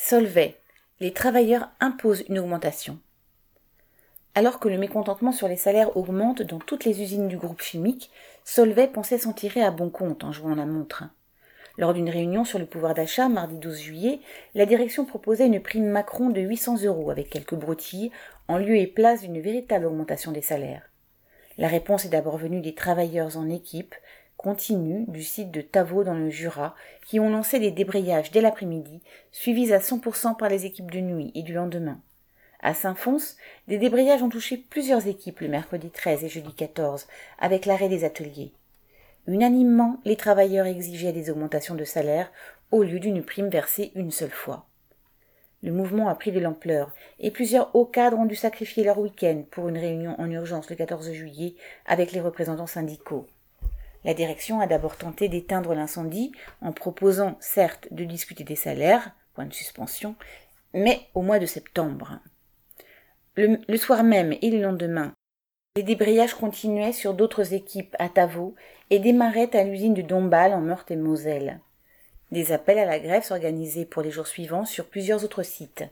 Solvay. Les travailleurs imposent une augmentation. Alors que le mécontentement sur les salaires augmente dans toutes les usines du groupe chimique, Solvay pensait s'en tirer à bon compte en jouant la montre. Lors d'une réunion sur le pouvoir d'achat mardi 12 juillet, la direction proposait une prime Macron de 800 euros avec quelques broutilles en lieu et place d'une véritable augmentation des salaires. La réponse est d'abord venue des travailleurs en équipe, continue du site de Tavo dans le Jura, qui ont lancé des débrayages dès l'après-midi, suivis à 100% par les équipes de nuit et du lendemain. À Saint-Fons, des débrayages ont touché plusieurs équipes le mercredi 13 et jeudi 14, avec l'arrêt des ateliers. Unanimement, les travailleurs exigeaient des augmentations de salaire au lieu d'une prime versée une seule fois. Le mouvement a pris de l'ampleur et plusieurs hauts cadres ont dû sacrifier leur week-end pour une réunion en urgence le 14 juillet avec les représentants syndicaux. La direction a d'abord tenté d'éteindre l'incendie en proposant, certes, de discuter des salaires, point de suspension, mais au mois de septembre. Le, soir même et le lendemain, les débrayages continuaient sur d'autres équipes à Tavaux et démarraient à l'usine de Dombasle en Meurthe et Moselle. Des appels à la grève s'organisaient pour les jours suivants sur plusieurs autres sites.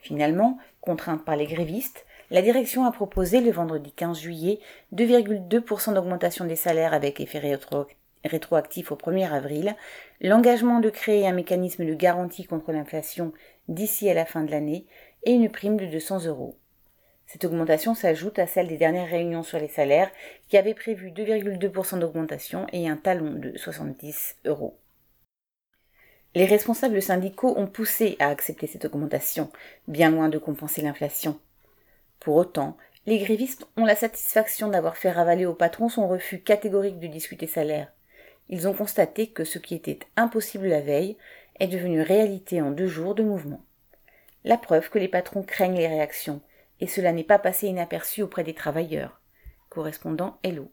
Finalement, contrainte par les grévistes, la direction a proposé le vendredi 15 juillet 2,2% d'augmentation des salaires avec effet rétroactif au 1er avril, l'engagement de créer un mécanisme de garantie contre l'inflation d'ici à la fin de l'année et une prime de 200 euros. Cette augmentation s'ajoute à celle des dernières réunions sur les salaires qui avaient prévu 2,2% d'augmentation et un talon de 70 euros. Les responsables syndicaux ont poussé à accepter cette augmentation, bien loin de compenser l'inflation. Pour autant, les grévistes ont la satisfaction d'avoir fait ravaler au patron son refus catégorique de discuter salaire. Ils ont constaté que ce qui était impossible la veille est devenu réalité en deux jours de mouvement. La preuve que les patrons craignent les réactions, et cela n'est pas passé inaperçu auprès des travailleurs. Correspondant Hello.